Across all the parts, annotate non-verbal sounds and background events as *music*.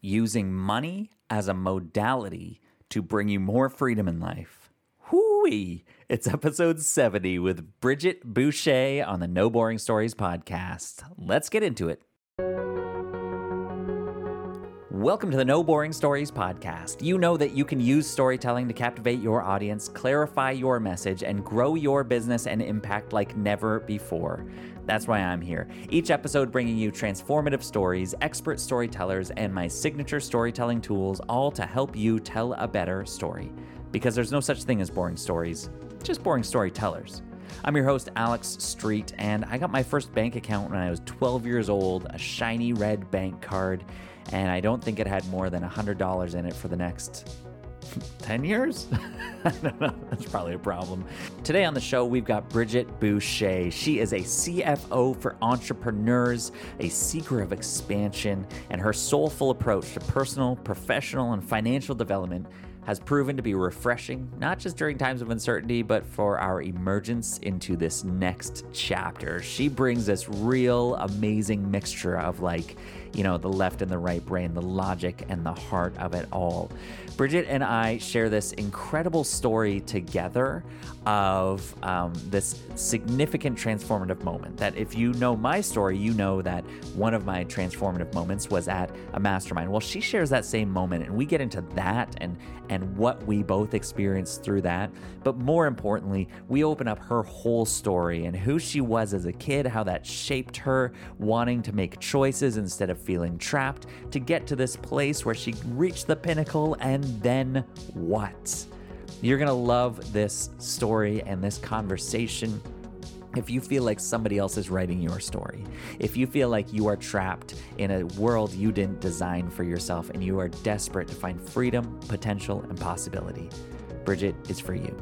using money as a modality to bring you more freedom in life. Hooey! It's episode 70 with Bridgette Boucha on the No Boring Stories podcast. Let's get into it. Welcome to the No Boring Stories podcast. You know that you can use storytelling to captivate your audience, clarify your message, and grow your business and impact like never before. That's why I'm here. Each episode bringing you transformative stories, expert storytellers, and my signature storytelling tools, all to help you tell a better story. Because there's no such thing as boring stories, just boring storytellers. I'm your host, Alex Street, and I got my first bank account when I was 12 years old, a shiny red bank card, and I don't think it had more than $100 in it for the next 10 years? *laughs* I don't know. That's probably a problem. Today on the show, we've got Bridgette Boucha. She is a CFO for entrepreneurs, a seeker of expansion, and her soulful approach to personal, professional, and financial development has proven to be refreshing, not just during times of uncertainty, but for our emergence into this next chapter. She brings this real amazing mixture of like, you know, the left and the right brain, the logic and the heart of it all. Bridgette and I share this incredible story together of um, this significant transformative moment. That if you know my story, you know that one of my transformative moments was at a mastermind. Well, she shares that same moment, and we get into that and and what we both experienced through that. But more importantly, we open up her whole story and who she was as a kid, how that shaped her, wanting to make choices instead of feeling trapped, to get to this place where she reached the pinnacle and then what? You're going to love this story and this conversation. If you feel like somebody else is writing your story, if you feel like you are trapped in a world you didn't design for yourself and you are desperate to find freedom, potential, and possibility, Bridgette is for you.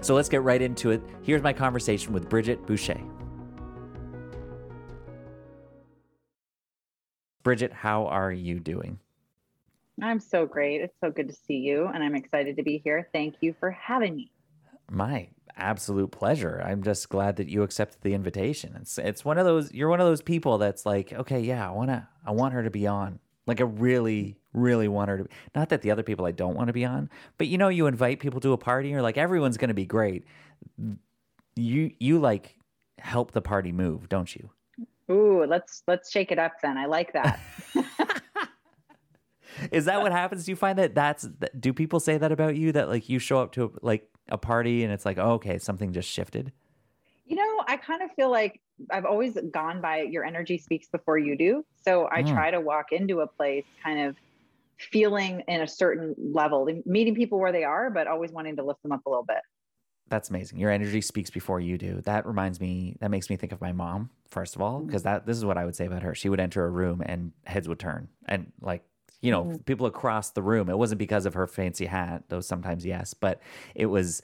So let's get right into it. Here's my conversation with Bridgette Boucha. Bridgette, how are you doing? I'm so great. It's so good to see you, and I'm excited to be here. Thank you for having me. My absolute pleasure. I'm just glad that you accepted the invitation. It's it's one of those you're one of those people that's like, okay, yeah, I want to I want her to be on. Like I really really want her to be. Not that the other people I don't want to be on, but you know you invite people to a party, you're like everyone's going to be great. You you like help the party move, don't you? Ooh, let's let's shake it up then. I like that. *laughs* Is that what happens? Do you find that that's do people say that about you that like you show up to a, like a party and it's like, oh, okay, something just shifted? You know, I kind of feel like I've always gone by your energy speaks before you do. So I mm. try to walk into a place kind of feeling in a certain level, meeting people where they are, but always wanting to lift them up a little bit. That's amazing. Your energy speaks before you do. That reminds me, that makes me think of my mom, first of all, because mm. that this is what I would say about her. She would enter a room and heads would turn and like you know, mm-hmm. people across the room. It wasn't because of her fancy hat, though sometimes yes, but it was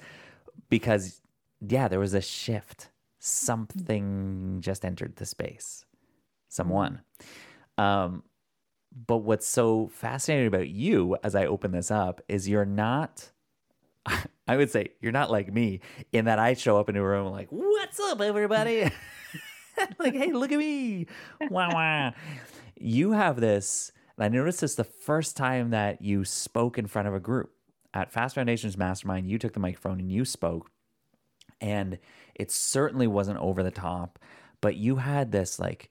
because yeah, there was a shift. Something just entered the space. Someone. Um, but what's so fascinating about you as I open this up is you're not *laughs* I would say you're not like me in that I show up in a room like, "What's up, everybody?" *laughs* *laughs* like, "Hey, look at me!" Wow, wow. You have this and I noticed this the first time that you spoke in front of a group at Fast Foundations Mastermind. You took the microphone and you spoke, and it certainly wasn't over the top, but you had this like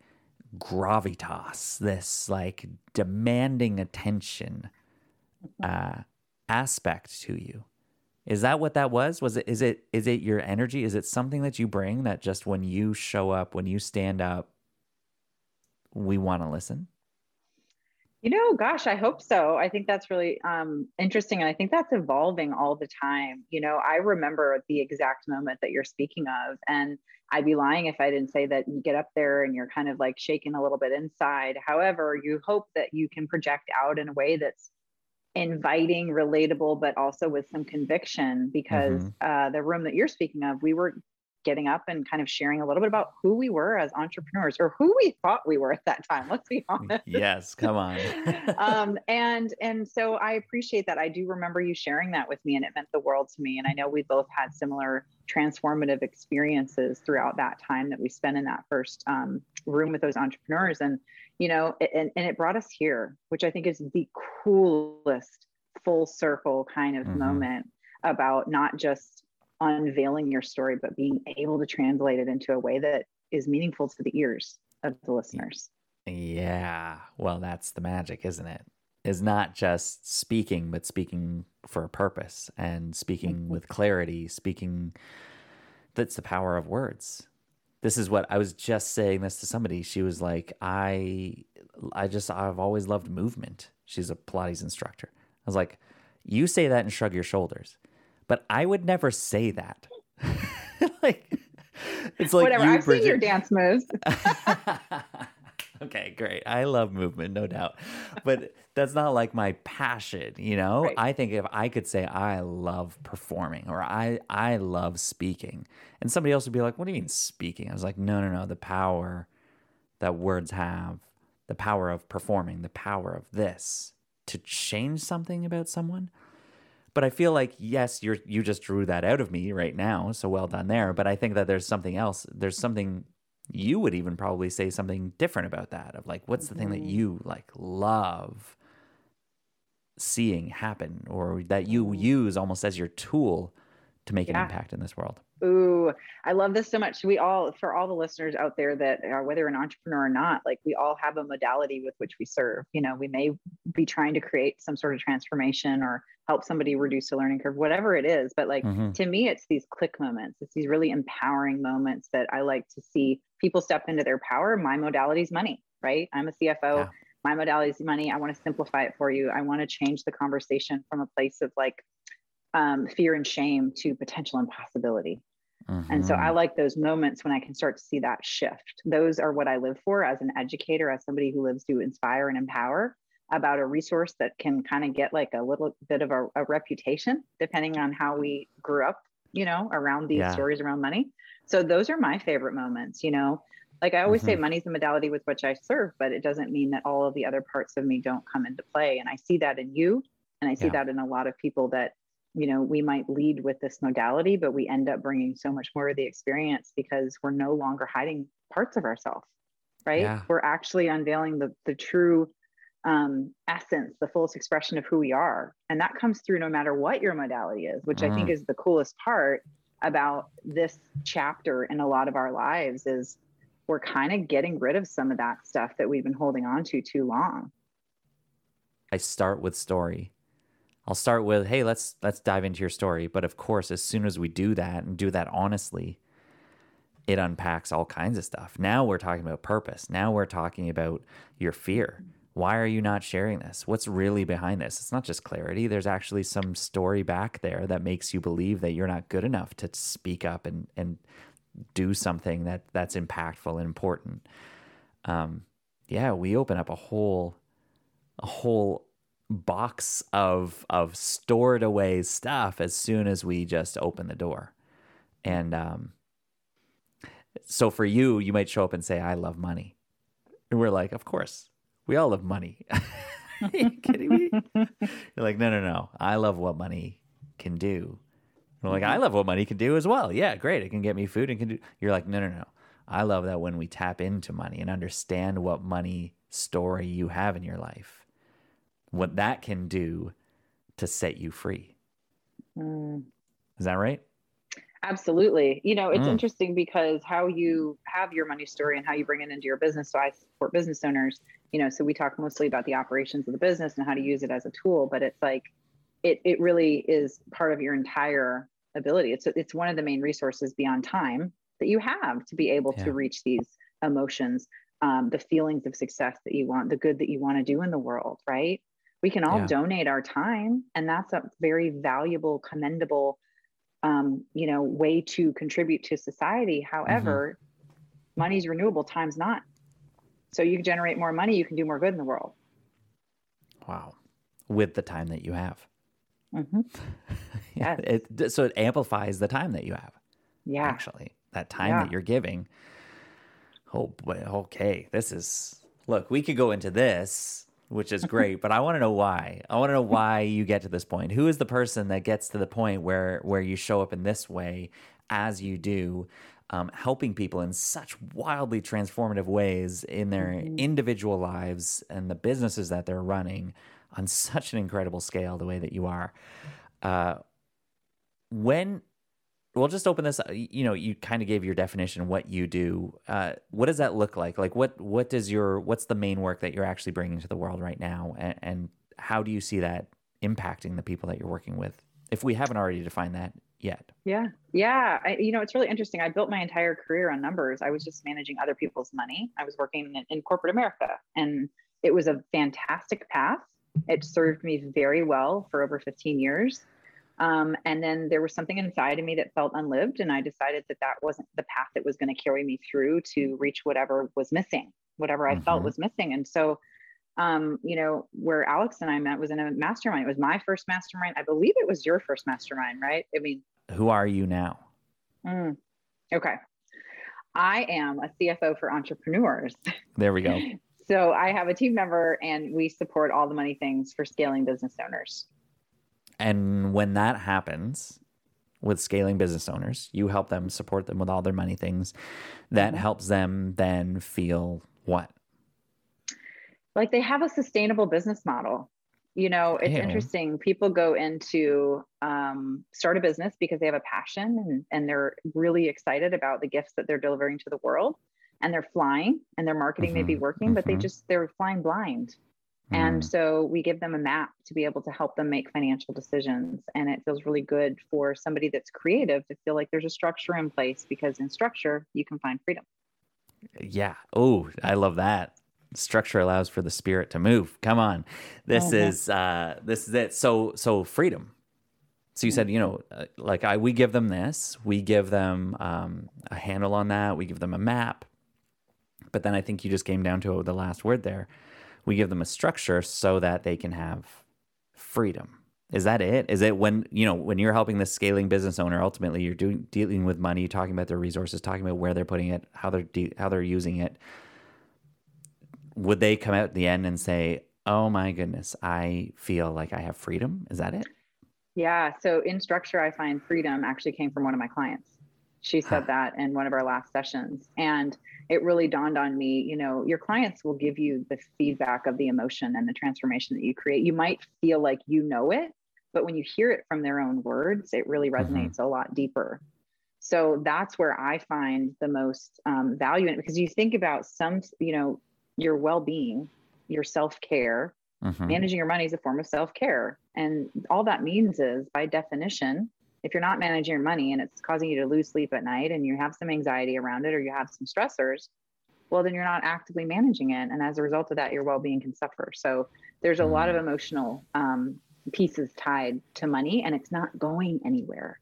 gravitas, this like demanding attention uh, aspect to you. Is that what that was? Was it is it is it your energy? Is it something that you bring that just when you show up, when you stand up, we want to listen? You know, gosh, I hope so. I think that's really um, interesting. And I think that's evolving all the time. You know, I remember the exact moment that you're speaking of. And I'd be lying if I didn't say that you get up there and you're kind of like shaking a little bit inside. However, you hope that you can project out in a way that's inviting, relatable, but also with some conviction because mm-hmm. uh, the room that you're speaking of, we were getting up and kind of sharing a little bit about who we were as entrepreneurs or who we thought we were at that time let's be *laughs* honest. yes come on. *laughs* Um, and and so i appreciate that. I do remember you sharing that with me and it meant the world to me and i know we both had similar transformative experiences throughout that time that we spent in that first um, room with those entrepreneurs. And you know, and, and it brought us here, which I think is the coolest full circle kind of mm-hmm. moment about not just unveiling your story, but being able to translate it into a way that is meaningful to the ears of the listeners. Yeah. Well, that's the magic, isn't it? Is not just speaking, but speaking for a purpose and speaking mm-hmm. with clarity, speaking that's the power of words. This is what I was just saying this to somebody. She was like, I I just I've always loved movement. She's a Pilates instructor. I was like, you say that and shrug your shoulders. But I would never say that. *laughs* like it's like whatever. I've Bridgette. seen your dance moves. *laughs* okay, great. I love movement, no doubt. But that's not like my passion, you know? Right. I think if I could say I love performing or I I love speaking, and somebody else would be like, "What do you mean speaking?" I was like, "No, no, no, the power that words have, the power of performing, the power of this to change something about someone." But I feel like yes, you're you just drew that out of me right now, so well done there. But I think that there's something else. There's something you would even probably say something different about that of like what's the thing that mm-hmm. you like love seeing happen or that you mm-hmm. use almost as your tool to make yeah. an impact in this world Ooh, I love this so much. We all, for all the listeners out there that are, whether an entrepreneur or not, like we all have a modality with which we serve. You know, we may be trying to create some sort of transformation or help somebody reduce a learning curve, whatever it is. But like mm-hmm. to me, it's these click moments. It's these really empowering moments that I like to see people step into their power. My modality is money, right? I'm a CFO. Yeah. My modality is money. I want to simplify it for you. I want to change the conversation from a place of like um, fear and shame to potential impossibility Mm-hmm. And so I mm-hmm. like those moments when I can start to see that shift. Those are what I live for as an educator, as somebody who lives to inspire and empower about a resource that can kind of get like a little bit of a, a, reputation, depending on how we grew up, you know, around these yeah. stories around money. So those are my favorite moments, you know. Like I always mm-hmm. say, money's the modality with which I serve, but it doesn't mean that all of the other parts of me don't come into play. And I see that in you. And I see yeah. that in a lot of people that you know we might lead with this modality but we end up bringing so much more of the experience because we're no longer hiding parts of ourselves right yeah. we're actually unveiling the the true um, essence the fullest expression of who we are and that comes through no matter what your modality is which mm. i think mm. is the coolest part about this chapter in a lot of our lives is we're kind of getting rid of some of that stuff that we've been holding on to too long i start with story I'll start with, "Hey, let's let's dive into your story." But of course, as soon as we do that and do that honestly, it unpacks all kinds of stuff. Now we're talking about purpose. Now we're talking about your fear. Why are you not sharing this? What's really behind this? It's not just clarity. There's actually some story back there that makes you believe that you're not good enough to speak up and and do something that that's impactful and important. Um, yeah, we open up a whole a whole box of of stored away stuff as soon as we just open the door. And um, so for you, you might show up and say, "I love money," and we're like, "Of course, we all love money." *laughs* Are you kidding me? You're like, "No, no, no. I love what money can do." we're like, "I love what money can do as well." Yeah, great. It can get me food and can do. You're like, "No, no, no. I love that when we tap into money and understand what money story you have in your life." What that can do to set you free. Mm. Is that right? Absolutely. You know, it's mm. interesting because how you have your money story and how you bring it into your business. So I support business owners, you know, so we talk mostly about the operations of the business and how to use it as a tool, but it's like it it really is part of your entire ability. It's it's one of the main resources beyond time that you have to be able yeah. to reach these emotions, um, the feelings of success that you want, the good that you want to do in the world, right? We can all yeah. donate our time and that's a very valuable commendable um, you know way to contribute to society. However mm-hmm. money's renewable time's not. So you can generate more money you can do more good in the world. Wow. With the time that you have. Mm-hmm. *laughs* yeah it, so it amplifies the time that you have yeah. actually. That time yeah. that you're giving. Oh boy okay this is look we could go into this which is great. but I want to know why. I want to know why you get to this point. Who is the person that gets to the point where where you show up in this way as you do? um, helping people in such wildly transformative ways in their mm-hmm. individual lives and the businesses that they're running on such an incredible scale, the way that you are. Uh, when we'll just open this you know you kind of gave your definition what you do. Uh, what does that look like? Like what what does your what's the main work that you're actually bringing to the world right now? And, and how do you see that impacting the people that you're working with? If we haven't already defined that yet. Yeah. Yeah. I, you know it's really interesting. I built my entire career on numbers. I was just managing other people's money. I was working in, in corporate america and it was a fantastic path. It served me very well for over 15 years um, and then there was something inside of me that felt unlived. And I decided that that wasn't the path that was going to carry me through to reach whatever was missing, whatever I mm-hmm. felt was missing. And so, um, you know, where Alex and I met was in a mastermind. It was my first mastermind. I believe it was your first mastermind, right? I mean, who are you now? Mm, okay. I am a CFO for entrepreneurs. There we go. *laughs* so I have a team member and we support all the money things for scaling business owners. And when that happens with scaling business owners, you help them support them with all their money things. That mm-hmm. helps them then feel what? Like they have a sustainable business model. You know, it's Ew. interesting. People go into um, start a business because they have a passion and, and they're really excited about the gifts that they're delivering to the world and they're flying and their marketing mm-hmm. may be mm-hmm. working, mm-hmm. but they mm-hmm. just, they're flying blind and mm. so we give them a map to be able to help them make financial decisions. And it feels really good for somebody that's creative to feel like there's a structure in place because in structure, you can find freedom. Yeah. Oh, I love that. Structure allows for the spirit to move. Come on. This mm-hmm. is uh this is it. So so freedom. So you said, you know, uh, like I we give them this, we give them um, a handle on that, we give them a map. But then I think you just came down to the last word there we give them a structure so that they can have freedom. Is that it? Is it when you know when you're helping the scaling business owner? Ultimately, you're doing dealing with money, talking about their resources, talking about where they're putting it, how they're de- how they're using it. Would they come out at the end and say, "Oh my goodness, I feel like I have freedom"? Is that it? Yeah. So in structure, I find freedom actually came from one of my clients. She said huh. that in one of our last sessions, and it really dawned on me you know your clients will give you the feedback of the emotion and the transformation that you create you might feel like you know it but when you hear it from their own words it really mm-hmm. resonates mm-hmm. a lot deeper so that's where i find the most um, value in it because you think about some you know your well-being your self-care mm-hmm. managing your money is a form of self-care and all that means is by definition if you're not managing your money and it's causing you to lose sleep at night and you have some anxiety around it or you have some stressors, well, then you're not actively managing it. And as a result of that, your well being can suffer. So there's a lot of mm. emotional um, pieces tied to money and it's not going anywhere,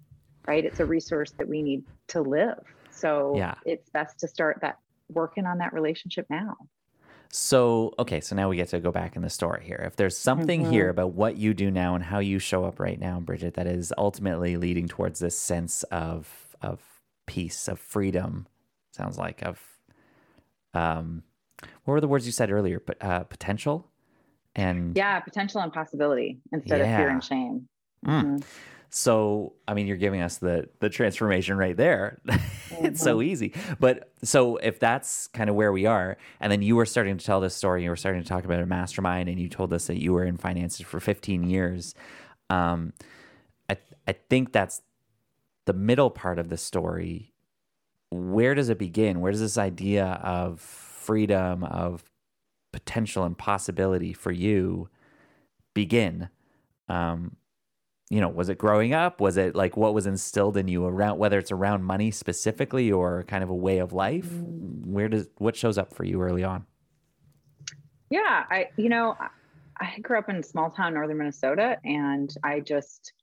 right? It's a resource that we need to live. So yeah. it's best to start that working on that relationship now. So, okay, so now we get to go back in the story here. If there's something mm-hmm. here about what you do now and how you show up right now, Bridgette, that is ultimately leading towards this sense of of peace, of freedom, sounds like of um what were the words you said earlier? But uh potential and Yeah, potential and possibility instead yeah. of fear and shame. Mm. Mm-hmm. So, I mean, you're giving us the the transformation right there. Mm-hmm. *laughs* it's so mm-hmm. easy. But so if that's kind of where we are, and then you were starting to tell this story, you were starting to talk about a mastermind, and you told us that you were in finances for 15 years. Um, I I think that's the middle part of the story. Where does it begin? Where does this idea of freedom, of potential and possibility for you begin? Um, you know, was it growing up? Was it like what was instilled in you around whether it's around money specifically or kind of a way of life? Mm. Where does what shows up for you early on? Yeah, I you know, I grew up in small town northern Minnesota and I just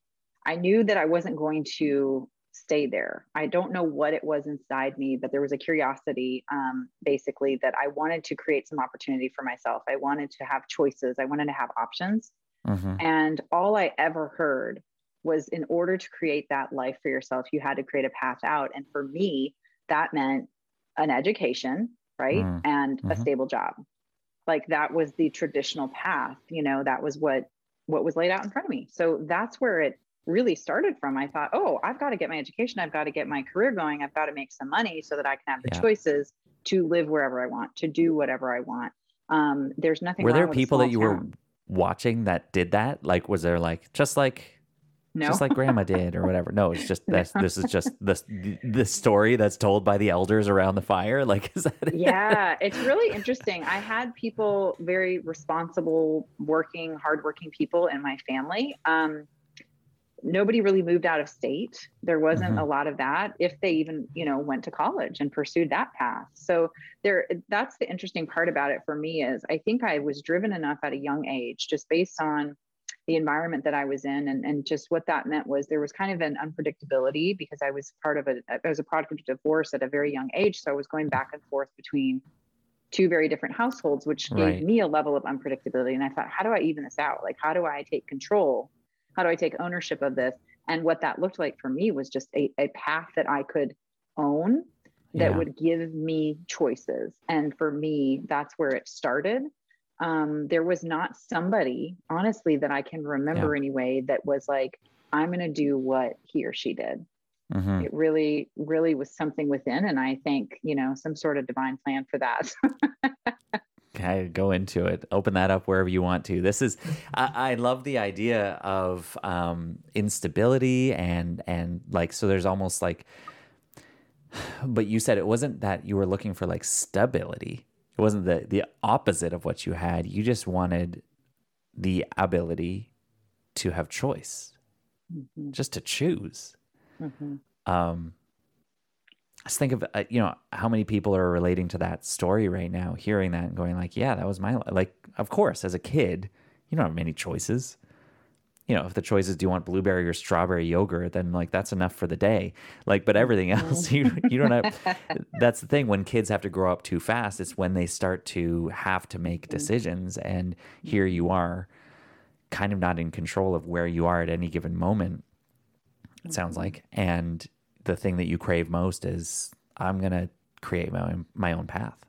I knew that I wasn't going to stay there. I don't know what it was inside me, but there was a curiosity um, basically that I wanted to create some opportunity for myself. I wanted to have choices. I wanted to have options. Mm-hmm. And all I ever heard was in order to create that life for yourself, you had to create a path out. And for me, that meant an education, right? Mm-hmm. And a mm-hmm. stable job. Like that was the traditional path, you know, that was what what was laid out in front of me. So that's where it really started from. I thought, oh, I've got to get my education, I've got to get my career going, I've got to make some money so that I can have the yeah. choices to live wherever I want, to do whatever I want. Um, there's nothing. Were there people that you town. were watching that did that? Like, was there like just like no. just like grandma did or whatever. No, it's just *laughs* no. this is just the the story that's told by the elders around the fire. *laughs* Like, is that? yeah, it's really interesting. I had people, very responsible, working, hardworking people in my family. Um, nobody really moved out of state. There wasn't mm-hmm. a lot of that. If they even, you know, went to college and pursued that path. So there, that's the interesting part about it for me is I think I was driven enough at a young age, just based on the environment that I was in and, and just what that meant was there was kind of an unpredictability because I was part of a I was a product of divorce at a very young age. So I was going back and forth between two very different households, which gave right. me a level of unpredictability. And I thought, how do I even this out? Like how do I take control? How do I take ownership of this? And what that looked like for me was just a, a path that I could own that yeah. would give me choices. And for me, that's where it started um, there was not somebody, honestly, that I can remember yeah. anyway, that was like, I'm going to do what he or she did. Mm-hmm. It really, really was something within. And I think, you know, some sort of divine plan for that. *laughs* okay, go into it. Open that up wherever you want to. This is, I, I love the idea of um, instability and, and like, so there's almost like, but you said it wasn't that you were looking for like stability it wasn't the the opposite of what you had. You just wanted the ability to have choice, mm-hmm. just to choose. Mm-hmm. Um, just think of uh, you know how many people are relating to that story right now, hearing that and going like, "Yeah, that was my like." Of course, as a kid, you don't have many choices you know, if the choice is do you want blueberry or strawberry yogurt, then like that's enough for the day. Like, but everything mm-hmm. else, *laughs* you you don't have. *laughs* that's the thing. When kids have to grow up too fast, it's when they start to have to make mm-hmm. decisions. And here you are, kind of not in control of where you are at any given moment. It sounds mm-hmm. like, and the thing that you crave most is I'm gonna create my own, my own path.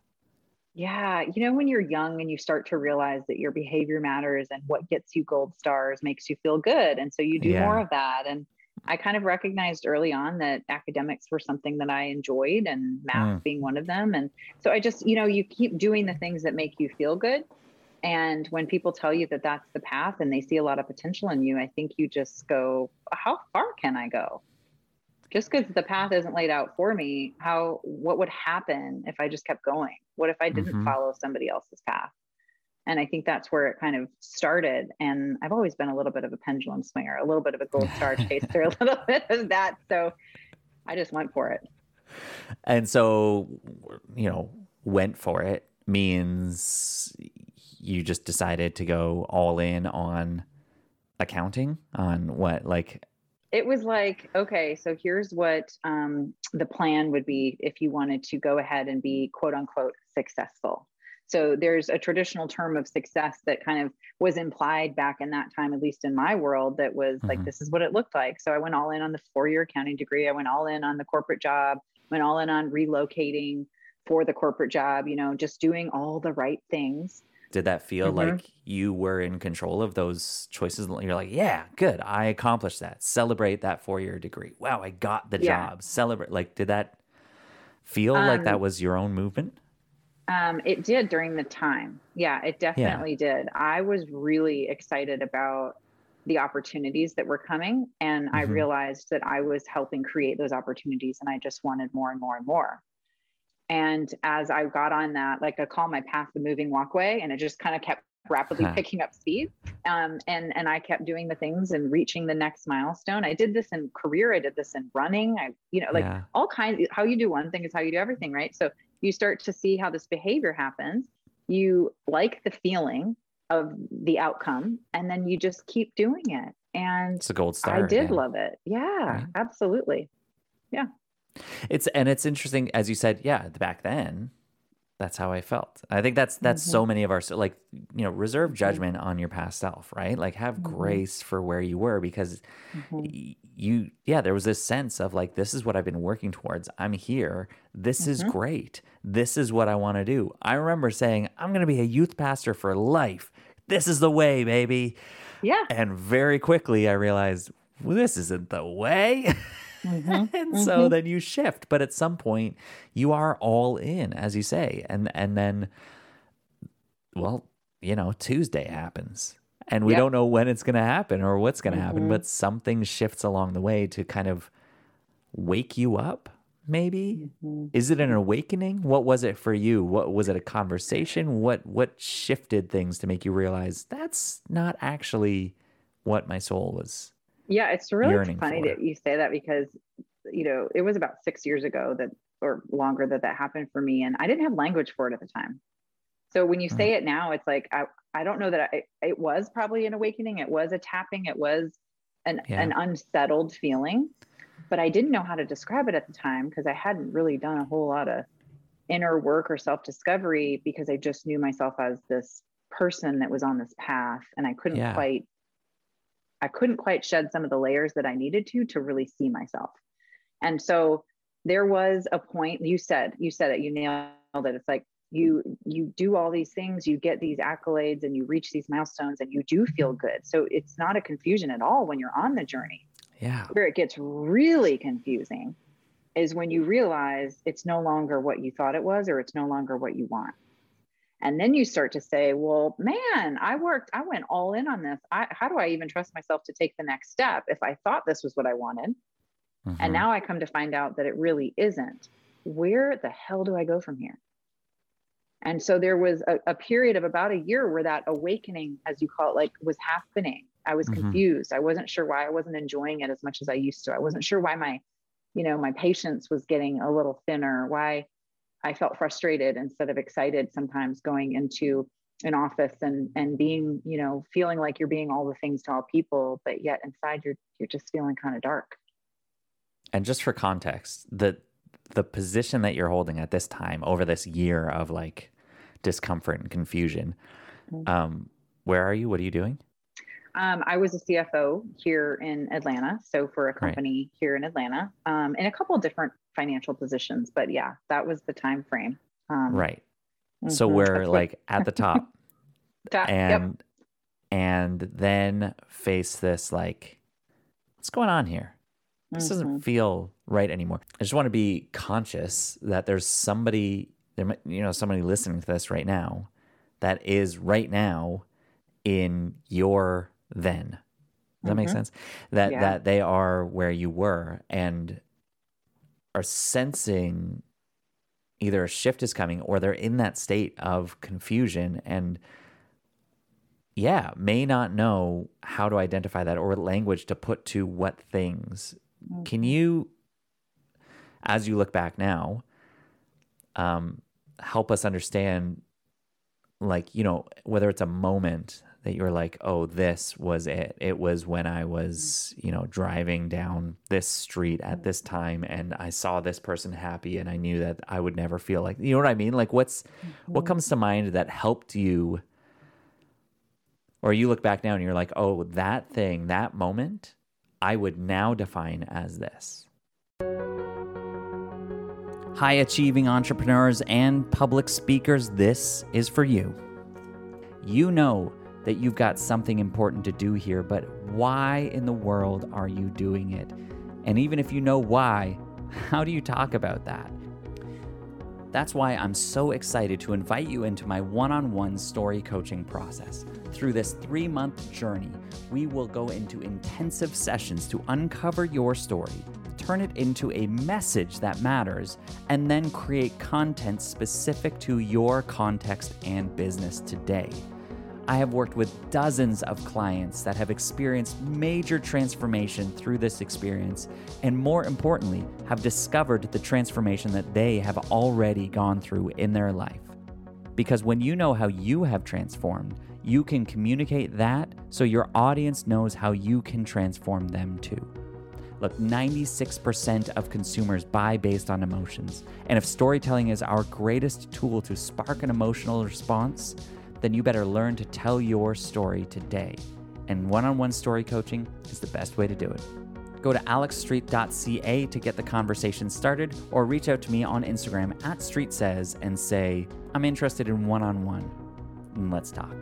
Yeah. You know, when you're young and you start to realize that your behavior matters and what gets you gold stars makes you feel good. And so you do yeah. more of that. And I kind of recognized early on that academics were something that I enjoyed and math mm. being one of them. And so I just, you know, you keep doing the things that make you feel good. And when people tell you that that's the path and they see a lot of potential in you, I think you just go, how far can I go? Just because the path isn't laid out for me how what would happen if i just kept going? What if i didn't mm-hmm. follow somebody else's path? And i think that's where it kind of started and i've always been a little bit of a pendulum swinger a little bit of a gold star *laughs* chaser a little bit of that so i just went for it. And so you know went for it means you just decided to go all in on accounting on what like it was like okay so here's what um, the plan would be if you wanted to go ahead and be quote unquote successful. So there's a traditional term of success that kind of was implied back in that time at least in my world that was mm-hmm. like this is what it looked like. So i went all in on the four year accounting degree. I went all in on the corporate job went all in on relocating for the corporate job you know just doing all the right things did that feel mm-hmm. like you were in control of those choices? You're like, yeah, good. I accomplished that. Celebrate that four year degree. Wow, I got the yeah. job. Celebrate. Like, did that feel um, like that um, was your own movement? Um, it did during the time. Yeah, it definitely yeah. did. I was really excited about the opportunities that were coming. And mm-hmm. I realized that I was helping create those opportunities and I just wanted more and more and more. And as I got on that, like I call my path the moving walkway, and it just kind of kept rapidly huh. picking up speed. Um, and and I kept doing the things and reaching the next milestone. I did this in career. I did this in running. I, you know, like yeah. all kinds. How you do one thing is how you do everything, right? So you start to see how this behavior happens. You like the feeling of the outcome, and then you just keep doing it. And it's a gold star. I did yeah. love it. Yeah, right. absolutely. Yeah. It's and it's interesting as you said, yeah, back then that's how I felt. I think that's that's mm-hmm. so many of our like you know reserve mm-hmm. judgment on your past self, right? Like have mm-hmm. grace for where you were because mm-hmm. you yeah, there was this sense of like this is what I've been working towards. I'm here. This is mm-hmm. great. This is what I want to do. I remember saying I'm going to be a youth pastor for life. This is the way, baby. Yeah. And very quickly I realized well, this isn't the way. *laughs* Mm-hmm. *laughs* and mm-hmm. so then you shift. But at some point, you are all in, as you say. And, and then, well, you know, Tuesday happens and we yep. don't know when it's going to happen or what's going to mm-hmm. happen, but something shifts along the way to kind of wake you up maybe mm-hmm. is it an awakening what was it for you what was it a conversation what what shifted things to make you realize that's not actually what my soul was yeah it's really funny that you say that because you know it was about six years ago that or longer that that happened for me and i didn't have language for it at the time so when you say mm. it now it's like i, I don't know that I, it was probably an awakening it was a tapping it was an, yeah. an unsettled feeling but I didn't know how to describe it at the time because I hadn't really done a whole lot of inner work or self discovery because I just knew myself as this person that was on this path and I couldn't yeah. quite I couldn't quite shed some of the layers that I needed to to really see myself. And so there was a point you said you said it you nailed it it's like you you do all these things you get these accolades and you reach these milestones and you do feel good so it's not a confusion at all when you're on the journey yeah. Where it gets really confusing is when you realize it's no longer what you thought it was or it's no longer what you want. And then you start to say, well, man, I worked, I went all in on this. I, how do I even trust myself to take the next step if I thought this was what I wanted? Mm-hmm. And now I come to find out that it really isn't. Where the hell do I go from here? And so there was a, a period of about a year where that awakening, as you call it, like was happening. I was mm-hmm. confused. I wasn't sure why I wasn't enjoying it as much as I used to. I wasn't sure why my, you know, my patience was getting a little thinner, why I felt frustrated instead of excited sometimes going into an office and and being, you know, feeling like you're being all the things to all people, but yet inside you're you're just feeling kind of dark. And just for context, the the position that you're holding at this time over this year of like discomfort and confusion, mm-hmm. um, where are you? What are you doing? Um, I was a CFO here in Atlanta, so for a company right. here in Atlanta, um, in a couple different financial positions. But yeah, that was the time frame. Um, right. Mm-hmm, so we're like at the top, *laughs* top and yep. and then face this like, what's going on here? This mm-hmm. doesn't feel right anymore. I just want to be conscious that there's somebody there, might you know, somebody listening to this right now that is right now in your then. Does that mm-hmm. make sense? That yeah. that they are where you were and are sensing either a shift is coming or they're in that state of confusion and yeah, may not know how to identify that or language to put to what things. Mm-hmm. Can you as you look back now um help us understand like, you know, whether it's a moment that you were like, oh, this was it. It was when I was, you know, driving down this street at this time and I saw this person happy and I knew that I would never feel like, you know what I mean? Like, what's, what mm-hmm. comes to mind that helped you? Or you look back now and you're like, oh, that thing, that moment, I would now define as this. High achieving entrepreneurs and public speakers, this is for you. You know that you've got something important to do here, but why in the world are you doing it? And even if you know why, *laughs* how do you talk about that? That's why I'm so excited to invite you into my one on one story coaching process. Through this three month journey, we will go into intensive sessions to uncover your story, turn it into a message that matters, and then create content specific to your context and business today. I have worked with dozens of clients that have experienced major transformation through this experience, and more importantly, have discovered the transformation that they have already gone through in their life. Because when you know how you have transformed, you can communicate that so your audience knows how you can transform them too. Look, 96% of consumers buy based on emotions. And if storytelling is our greatest tool to spark an emotional response, then you better learn to tell your story today. And one on one story coaching is the best way to do it. Go to alexstreet.ca to get the conversation started, or reach out to me on Instagram at StreetSays and say, I'm interested in one on one. And let's talk.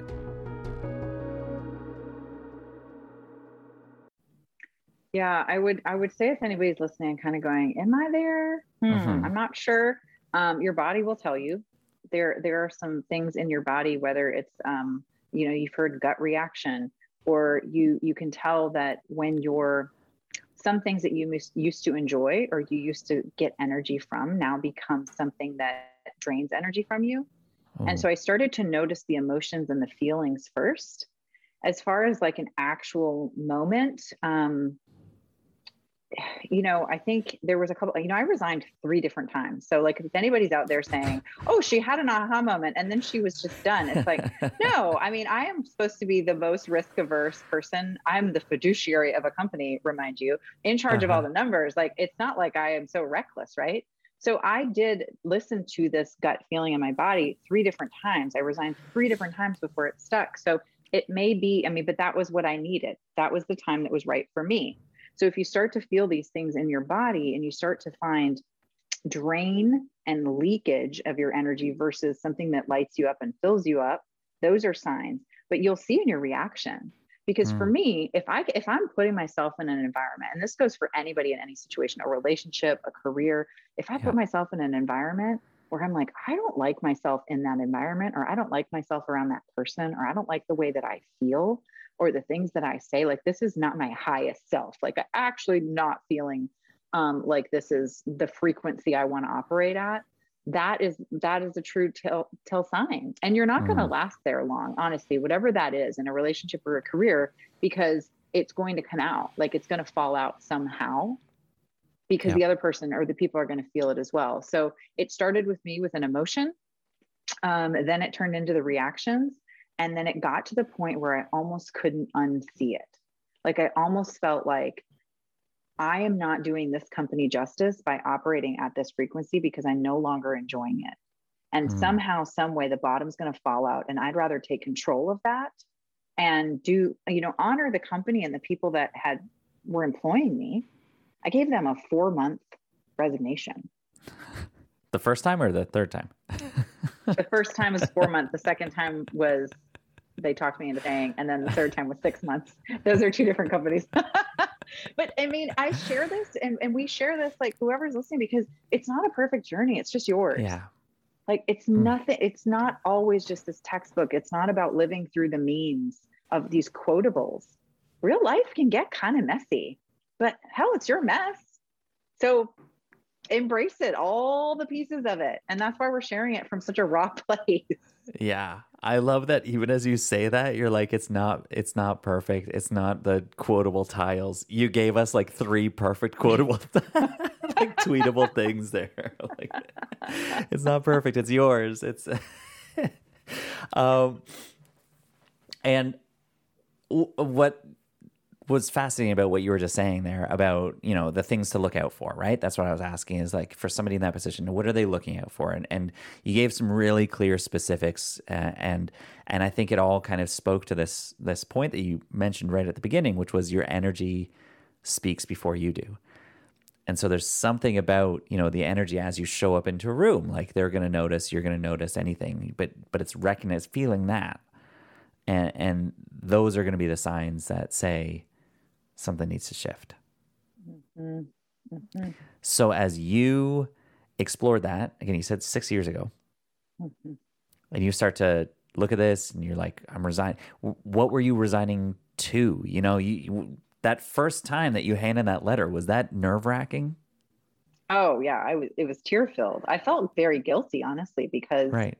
Yeah, I would I would say if anybody's listening, kind of going, "Am I there? Hmm, mm-hmm. I'm not sure." Um, your body will tell you. There there are some things in your body, whether it's um, you know you've heard gut reaction, or you you can tell that when you're some things that you used to enjoy or you used to get energy from now become something that drains energy from you. Mm. And so I started to notice the emotions and the feelings first. As far as like an actual moment, um, you know, I think there was a couple, you know, I resigned three different times. So, like, if anybody's out there saying, oh, she had an aha moment and then she was just done, it's like, *laughs* no, I mean, I am supposed to be the most risk averse person. I'm the fiduciary of a company, remind you, in charge uh-huh. of all uh-huh. the numbers. Like, it's not like I am so reckless, right? So, I did listen to this gut feeling in my body three different times. I resigned three different times before it stuck. So, it may be, I mean, but that was what I needed. That was the time that was right for me. So if you start to feel these things in your body and you start to find drain and leakage of your energy versus something that lights you up and fills you up, those are signs. But you'll see in your reaction because mm. for me if i if i'm putting myself in an environment and this goes for anybody in any situation a relationship a career if i yeah. put myself in an environment where i'm like i don't like myself in that environment or i don't like myself around that person or i don't like the way that i feel or the things that I say, like this is not my highest self. Like I'm actually not feeling um, like this is the frequency I want to operate at. That is that is a true tell tell sign, and you're not mm. going to last there long, honestly. Whatever that is in a relationship or a career, because it's going to come out. Like it's going to fall out somehow because yeah. the other person or the people are going to feel it as well. So it started with me with an emotion. Um, then it turned into the reactions and then it got to the point where I almost couldn't unsee it. Like I almost felt like I am not doing this company justice by operating at this frequency because I'm no longer enjoying it. And mm. somehow, some way, the bottom's going to fall out. And I'd rather take control of that and do, you know, honor the company and the people that had were employing me. I gave them a four month resignation. *laughs* The first time or the third time? the first time was four *laughs* months. The second time was they talked me into paying, and then the third time was six months. Those are two different companies. *laughs* but I mean, I share this, and, and we share this like whoever's listening because it's not a perfect journey. It's just yours. Yeah. Like it's mm. nothing. It's not always just this textbook. It's not about living through the means of these quotables. Real life can get kind of messy, but hell, it's your mess. So embrace it, all the pieces of it. And that's why we're sharing it from such a raw *laughs* place. Yeah. I love that even as you say that, you're like, it's not it's not perfect. It's not the quotable tiles. You gave us like three perfect quotable *laughs* like tweetable things there. *laughs* like it's not perfect. It's yours. It's um and what was fascinating about what you were just saying there about you know the things to look out for right? That's what i was asking is like for somebody in that position what are they looking out for? And and you gave some really clear specifics uh, and and i think it all kind of spoke to this this point that you mentioned right at the beginning which was your energy speaks before you do. And so there's something about you know the energy as you show up into a room like they're going to notice you're going to notice anything but but it's recognized feeling that. And and those are going to be the signs that say something needs to shift. Mm-hmm. Mm-hmm. So as you explored that, again, you said six years ago, mm-hmm. and you start to look at this and you're like, I'm resigning. What were you resigning to? You know, you, you that first time that you handed that letter, was that nerve wracking? Oh yeah, I was, it was tear filled. I felt very guilty, honestly, because right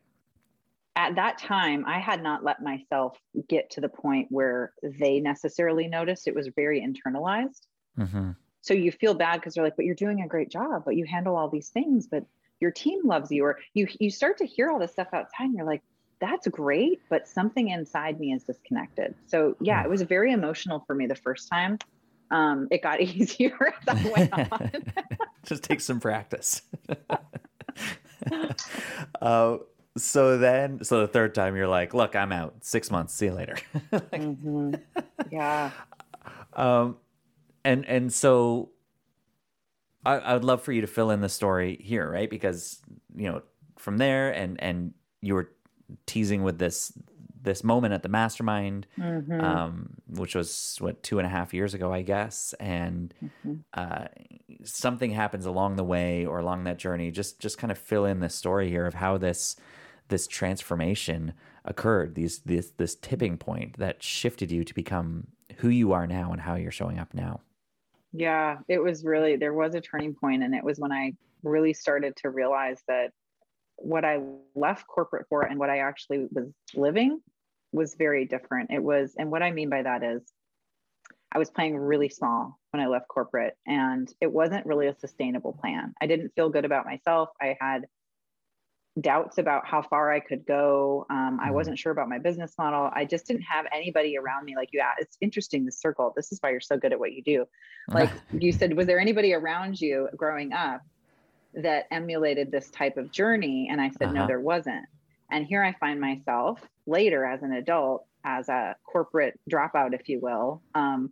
at that time, I had not let myself get to the point where they necessarily noticed. It was very internalized. Mm-hmm. So you feel bad because they're like, but you're doing a great job, but you handle all these things, but your team loves you. Or you you start to hear all this stuff outside and you're like, that's great, but something inside me is disconnected. So yeah, it was very emotional for me the first time. Um, it got *laughs* easier as I went on. *laughs* Just take some practice. *laughs* uh, so then so the third time you're like look i'm out six months see you later *laughs* like, mm-hmm. yeah *laughs* um and and so I, I would love for you to fill in the story here right because you know from there and and you were teasing with this this moment at the mastermind, Mhm. um, which was what two and a half years ago, I guess, and Mhm. uh, something happens along the way or along that journey. Just just kind of fill in the story here of how this this transformation occurred. These this this tipping point that shifted you to become who you are now and how you're showing up now. Yeah, it was really, there was a turning point, and it was when I really started to realize that what I left corporate for and what I actually was living was very different. It was, and what I mean by that is, I was playing really small when I left corporate, and it wasn't really a sustainable plan. I didn't feel good about myself. I had doubts about how far I could go. Um, I Mhm. wasn't sure about my business model. I just didn't have anybody around me like you. It's interesting the circle. This is why you're so good at what you do. Like *laughs* you said, was there anybody around you growing up that emulated this type of journey? And I said, no, Uh-huh. there wasn't. And here I find myself later as an adult, as a corporate dropout, if you will, um,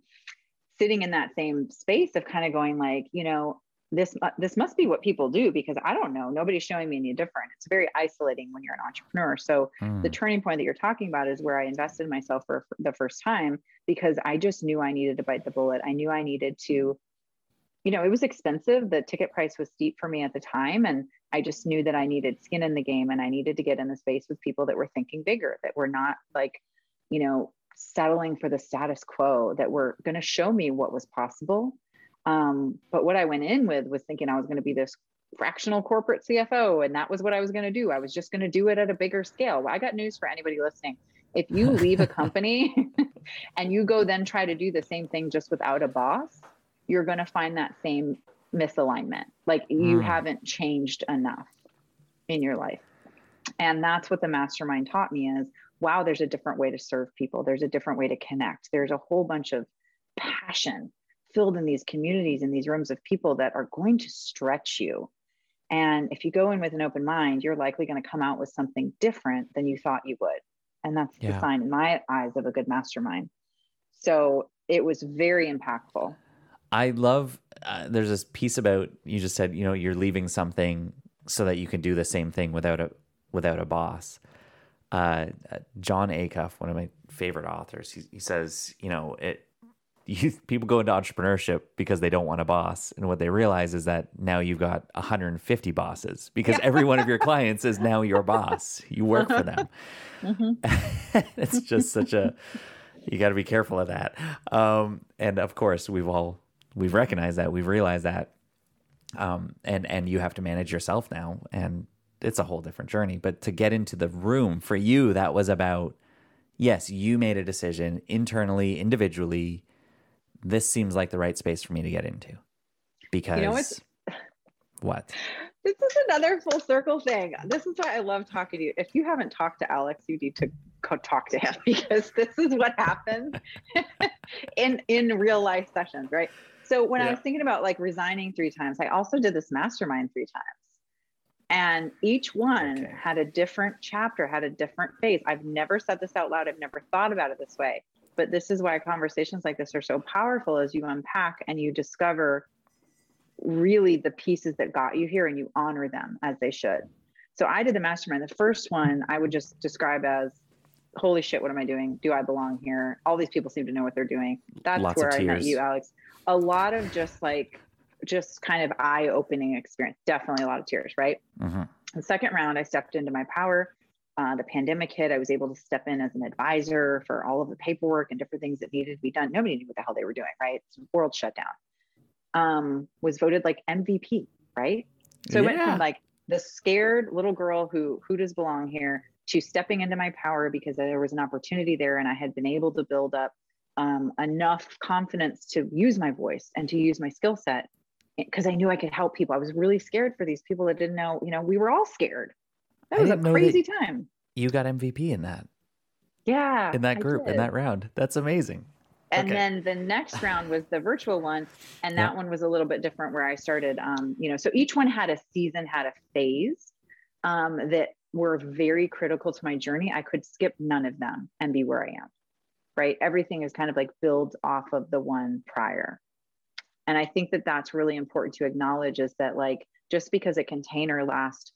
sitting in that same space of kind of going like, you know, this this must be what people do because I don't know. Nobody's showing me any different. It's very isolating when you're an entrepreneur. So Mm. the turning point that you're talking about is where I invested in myself for the first time because I just knew I needed to bite the bullet. I knew I needed to, you know, it was expensive. The ticket price was steep for me at the time. And I just knew that I needed skin in the game and I needed to get in the space with people that were thinking bigger, that were not like, you know, settling for the status quo, that were going to show me what was possible. Um, but what I went in with was thinking I was going to be this fractional corporate CFO, and that was what I was going to do. I was just going to do it at a bigger scale. Well, I got news for anybody listening. If you leave a *laughs* company *laughs* and you go then try to do the same thing just without a boss, you're going to find that same misalignment. Like you Hmm. haven't changed enough in your life. And that's what the mastermind taught me is wow, there's a different way to serve people. There's a different way to connect. There's a whole bunch of passion filled in these communities and these rooms of people that are going to stretch you. And if you go in with an open mind, you're likely going to come out with something different than you thought you would. And that's Yeah. the sign in my eyes of a good mastermind. So it was very impactful. I love. Uh, there's this piece about you just said. You know, you're leaving something so that you can do the same thing without a without a boss. Uh, uh, Jon Acuff, one of my favorite authors, he, he says, you know, it. You, *laughs* people go into entrepreneurship because they don't want a boss, and what they realize is that now you've got 150 bosses because every one of your *laughs* clients is now your boss. You work for them. Mhm. *laughs* it's just such a you got to be careful of that um and of course we've all we've recognized that we've realized that um and and you have to manage yourself now and it's a whole different journey but to get into the room for you that was about yes you made a decision internally individually this seems like the right space for me to get into because know what's- what This is another full circle thing. This is why I love talking to you. If you haven't talked to Alex, you need to go talk to him *laughs* because this is what happens *laughs* in in real life sessions, right? So when I was thinking about like resigning three times, I also did this mastermind three times. And each one Okay. had a different chapter, had a different phase. I've never said this out loud. I've never thought about it this way. But this is why conversations like this are so powerful as you unpack and you discover really the pieces that got you here and you honor them as they should. So I did the mastermind. The first one I would just describe as holy shit, what am I doing? Do I belong here? All these people seem to know what they're doing. That's Lots where I met you, Alex. A lot of just like just kind of eye-opening experience. Definitely a lot of tears, right? Mhm. The second round, I stepped into my power. Uh, the pandemic hit. I was able to step in as an advisor for all of the paperwork and different things that needed to be done. Nobody knew what the hell they were doing, right? World shutdown. Um, was voted like MVP, right? So I went from like the scared little girl who who does belong here to stepping into my power because there was an opportunity there and I had been able to build up um, enough confidence to use my voice and to use my skill set because I knew I could help people. I was really scared for these people that didn't know, you know, we were all scared. That I was a didn't that- crazy time. You got mvp in that Yeah. in that group in that round that's amazing and Okay. then the next round was the virtual one and that Yeah. one was a little bit different where i started um, you know so each one had a season had a phase um, that were very critical to my journey i could skip none of them and be where i am right everything is kind of like built off of the one prior and i think that that's really important to acknowledge is that like just because a container lasts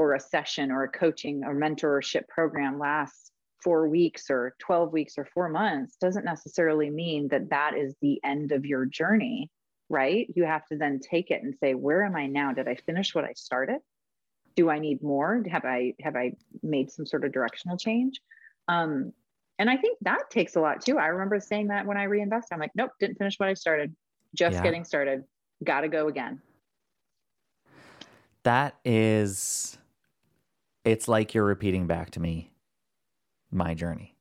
or a session or a coaching or mentorship program lasts four weeks or 12 weeks or four months doesn't necessarily mean that that is the end of your journey, right? You have to then take it and say, where am I now? Did I finish what I started? Do I need more? Have I have I made some sort of directional change? Um, and I think that takes a lot too. I remember saying that when I reinvest, I'm like, nope, didn't finish what I started. Just yeah. getting started. Got to go again. That is, it's like you're repeating back to me my journey.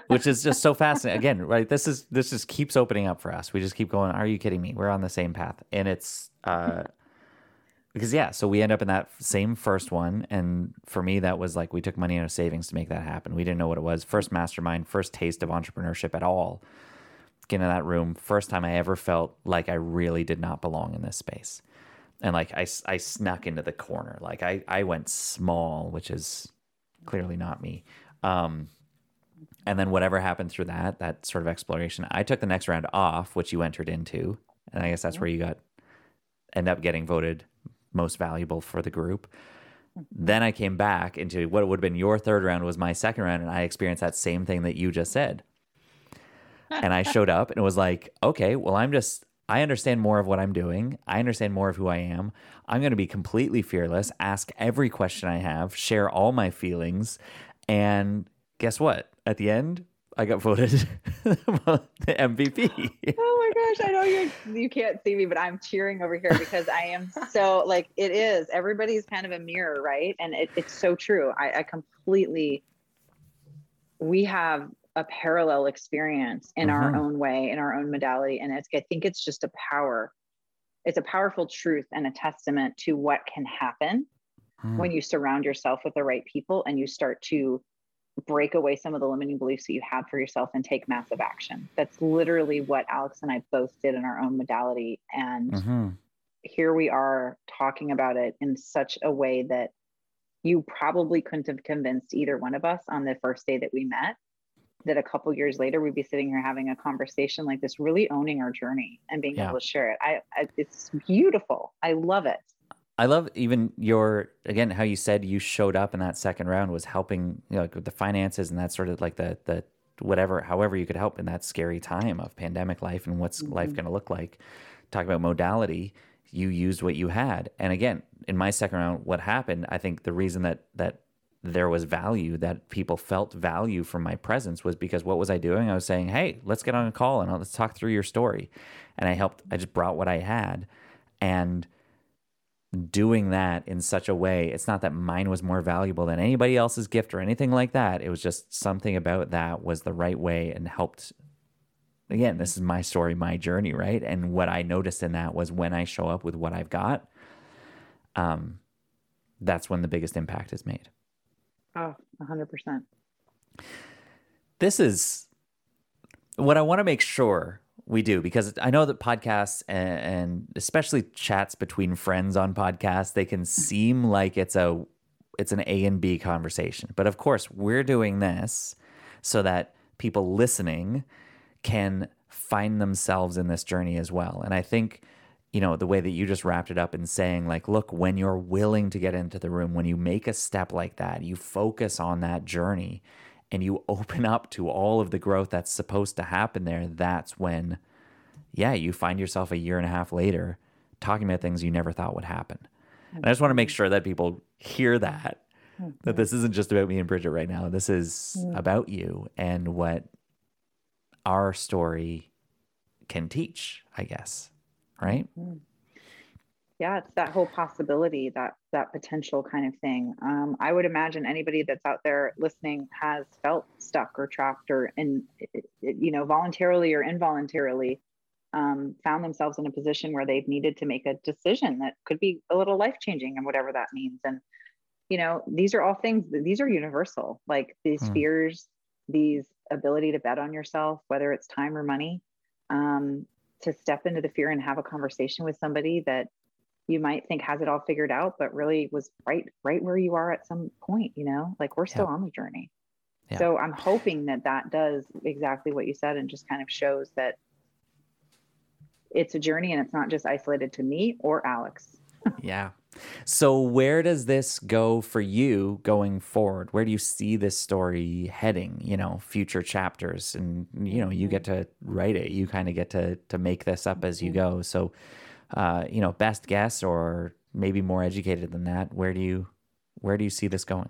*laughs* which is just so fascinating. Again, right? This is this just keeps opening up for us. We just keep going. Are you kidding me? We're on the same path, and it's uh, *laughs* because yeah. So we end up in that same first one, and for me, that was like we took money out of savings to make that happen. We didn't know what it was. First mastermind, first taste of entrepreneurship at all. Get in that room, first time I ever felt like I really did not belong in this space, and like I I snuck into the corner. Like I I went small, which is clearly not me. Um, and then whatever happened through that, that sort of exploration, I took the next round off, which you entered into, and I guess that's where you got end up getting voted most valuable for the group. Then I came back into what would have been your third round was my second round, and I experienced that same thing that you just said. *laughs* and I showed up and it was like, okay, well, I'm just I understand more of what I'm doing. I understand more of who I am. I'm going to be completely fearless, ask every question I have, share all my feelings, and guess what? At the end, I got voted *laughs* the MVP. Oh my gosh, I know you you can't see me, but I'm cheering over here because I am so like it is. Everybody's kind of a mirror, right? And it, it's so true. I, I completely we have a parallel experience in mm-hmm. our own way, in our own modality. And it's I think it's just a power. It's a powerful truth and a testament to what can happen mm. when you surround yourself with the right people and you start to break away some of the limiting beliefs that you have for yourself and take massive action. That's literally what Alex and I both did in our own modality. And mm-hmm. here we are talking about it in such a way that you probably couldn't have convinced either one of us on the first day that we met that a couple years later we'd be sitting here having a conversation like this really owning our journey and being yeah. able to share it I, I it's beautiful i love it I love even your again how you said you showed up in that second round was helping you know, like with the finances and that sort of like the the whatever however you could help in that scary time of pandemic life and what's mm-hmm. life going to look like. Talk about modality, you used what you had, and again in my second round, what happened? I think the reason that that there was value that people felt value from my presence was because what was I doing? I was saying, "Hey, let's get on a call and let's talk through your story," and I helped. I just brought what I had, and doing that in such a way. It's not that mine was more valuable than anybody else's gift or anything like that. It was just something about that was the right way and helped. Again, this is my story, my journey, right? And what I noticed in that was when I show up with what I've got, um, that's when the biggest impact is made. Oh, 100%. This is what I want to make sure we do because I know that podcasts and, and, especially chats between friends on podcasts they can seem like it's a it's an A and B conversation. But of course, we're doing this so that people listening can find themselves in this journey as well. And I think you know the way that you just wrapped it up in saying like look when you're willing to get into the room when you make a step like that you focus on that journey and you *laughs* open up to all of the growth that's supposed to happen there, that's when, yeah, you find yourself a year and a half later talking about things you never thought would happen. And I just want to make mm-hmm. sure that people hear that, that mm-hmm. this isn't just about me and Bridgette right now. This is mm. about you and what our story can teach, I guess. Right? Mm-hmm yeah it's that whole possibility that that potential kind of thing um, i would imagine anybody that's out there listening has felt stuck or trapped or in you know voluntarily or involuntarily um, found themselves in a position where they've needed to make a decision that could be a little life changing and whatever that means and you know these are all things these are universal like these hmm. fears these ability to bet on yourself whether it's time or money um, to step into the fear and have a conversation with somebody that you might think has it all figured out, but really was right right where you are at some point. You know, like we're still yeah. on the journey. Yeah. So I'm hoping that that does exactly what you said and just kind of shows that it's a journey and it's not just isolated to me or Alex. *laughs* yeah. So where does this go for you going forward? Where do you see this story heading, you know, future chapters and you know, you get to write it. You kind of get to to make this up as you go. So uh, you know, best guess or maybe more educated than that, where do you where do you see this going?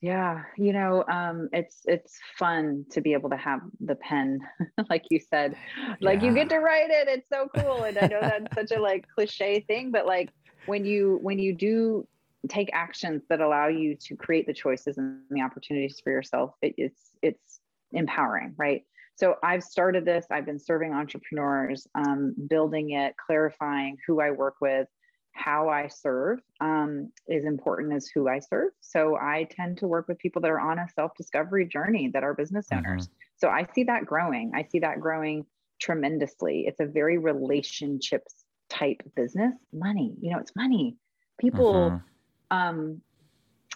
Yeah, you know, um, it's it's fun to be able to have the pen, *laughs* like you said, like yeah. you get to write it. It's so cool, and I know that's such a like *laughs* cliche thing, but like when you when you do take actions that allow you to create the choices and the opportunities for yourself, it, it's it's empowering, right? So I've started this. I've been serving entrepreneurs, um, building it, clarifying who I work with, how I serve um, is important as who I serve. So I tend to work with people that are on a self discovery journey that are business mm-hmm. owners. Mm-hmm. So I see that growing. I see that growing tremendously. It's a very relationships type business. Money, you know, it's money. People mm-hmm. um,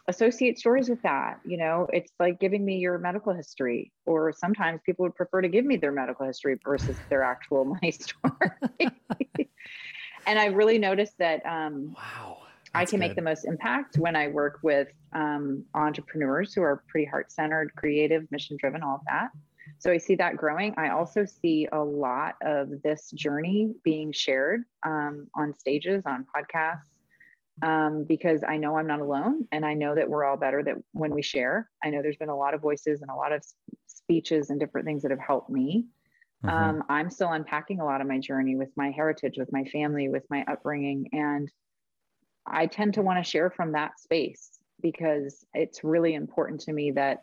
associate stories with that. You know, it's like giving me your medical history, or sometimes people would prefer to give me their medical history versus their actual *laughs* money story *laughs* and I really noticed that um, wow, I can good. make the most impact when I work with um, entrepreneurs who are pretty heart centered, creative, mission driven, all of that. So I see that growing. I also see a lot of this journey being shared um, on stages, on podcasts, um, because I know I'm not alone, and I know that we're all better that when we share. I know there's been a lot of voices and a lot of speeches and different things that have helped me Mm-hmm. Um, I'm still unpacking a lot of my journey with my heritage, with my family, with my upbringing. And I tend to want to share from that space because it's really important to me that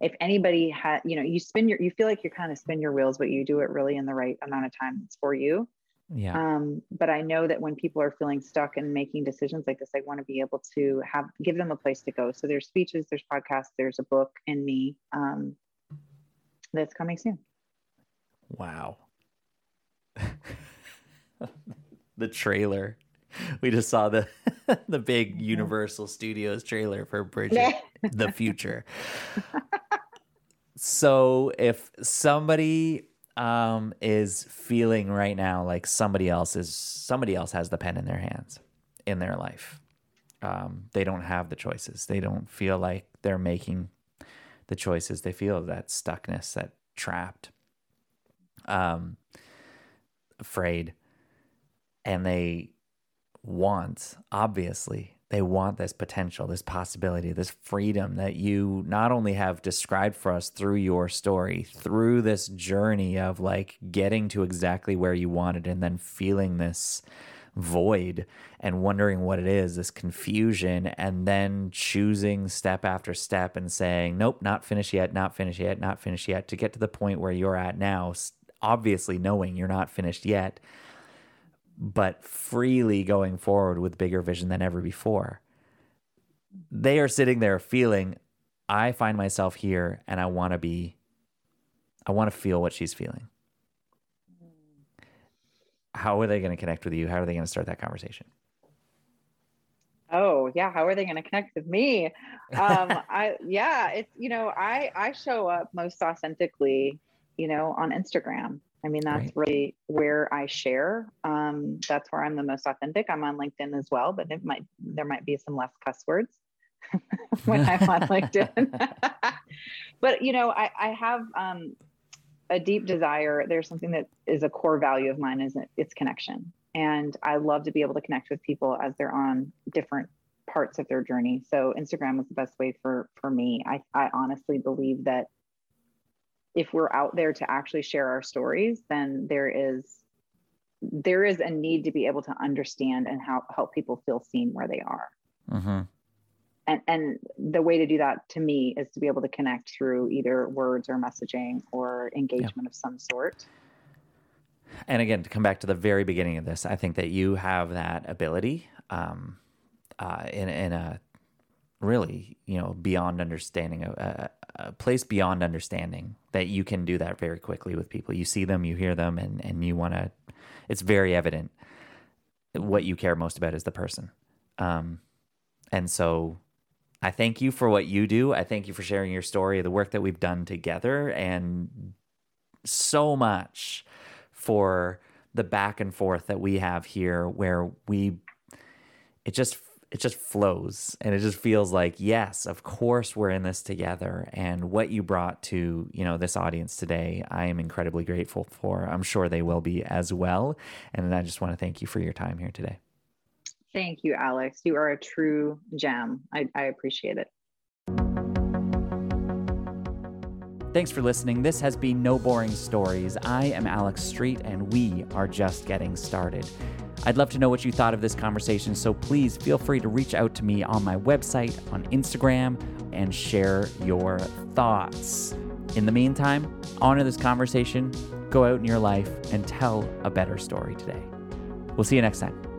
if anybody had, you know, you spin your, you feel like you kind of spin your wheels, but you do it really in the right amount of time it's for you. Yeah. Um, but I know that when people are feeling stuck and making decisions like this, I want to be able to have give them a place to go. So there's speeches, there's podcasts, there's a book in me. Um, that's coming soon. Wow. *laughs* the trailer. We just saw the *laughs* the big Universal Studios trailer for Bridgette *laughs* the Future. So if somebody um is feeling right now like somebody else is somebody else has the pen in their hands in their life. Um, they don't have the choices. They don't feel like they're making the choices. They feel that stuckness, that trapped, um, afraid, and they want, obviously, they want this potential, this possibility, this freedom that you not only have described for us through your story, through this journey of like getting to exactly where you wanted and then feeling this void and wondering what it is, this confusion, and then choosing step after step and saying, nope, not finished yet, not finished yet, not finished yet, to get to the point where you're at now, obviously knowing you're not finished yet, but freely going forward with bigger vision than ever before. They are sitting there feeling, I find myself here and I want to be, I want to feel what she's feeling how are they going to connect with you? How are they going to start that conversation? Oh yeah, how are they going to connect with me? Um, *laughs* I yeah, it's you know I I show up most authentically, you know, on Instagram. I mean that's right. really where I share. Um, that's where I'm the most authentic. I'm on LinkedIn as well, but it might there might be some less cuss words *laughs* when I'm on LinkedIn. *laughs* but you know I I have um, a deep desire there's something that is a core value of mine is it's connection and i love to be able to connect with people as they're on different parts of their journey so instagram is the best way for for me i, I honestly believe that if we're out there to actually share our stories then there is there is a need to be able to understand and how help people feel seen where they are mm-hmm and and the way to do that to me is to be able to connect through either words or messaging or engagement yeah. of some sort and again to come back to the very beginning of this i think that you have that ability um, uh, in, in a really you know beyond understanding a, a, place beyond understanding that you can do that very quickly with people you see them you hear them and and you want to it's very evident what you care most about is the person um, and so I thank you for what you do. I thank you for sharing your story, the work that we've done together, and so much for the back and forth that we have here where we it just it just flows and it just feels like yes of course we're in this together and what you brought to you know this audience today i am incredibly grateful for i'm sure they will be as well and i just want to thank you for your time here today thank you alex you are a true gem i, I appreciate it Thanks for listening. This has been No Boring Stories. I am Alex Street, and we are just getting started. I'd love to know what you thought of this conversation, so please feel free to reach out to me on my website, on Instagram, and share your thoughts. In the meantime, honor this conversation, go out in your life, and tell a better story today. We'll see you next time.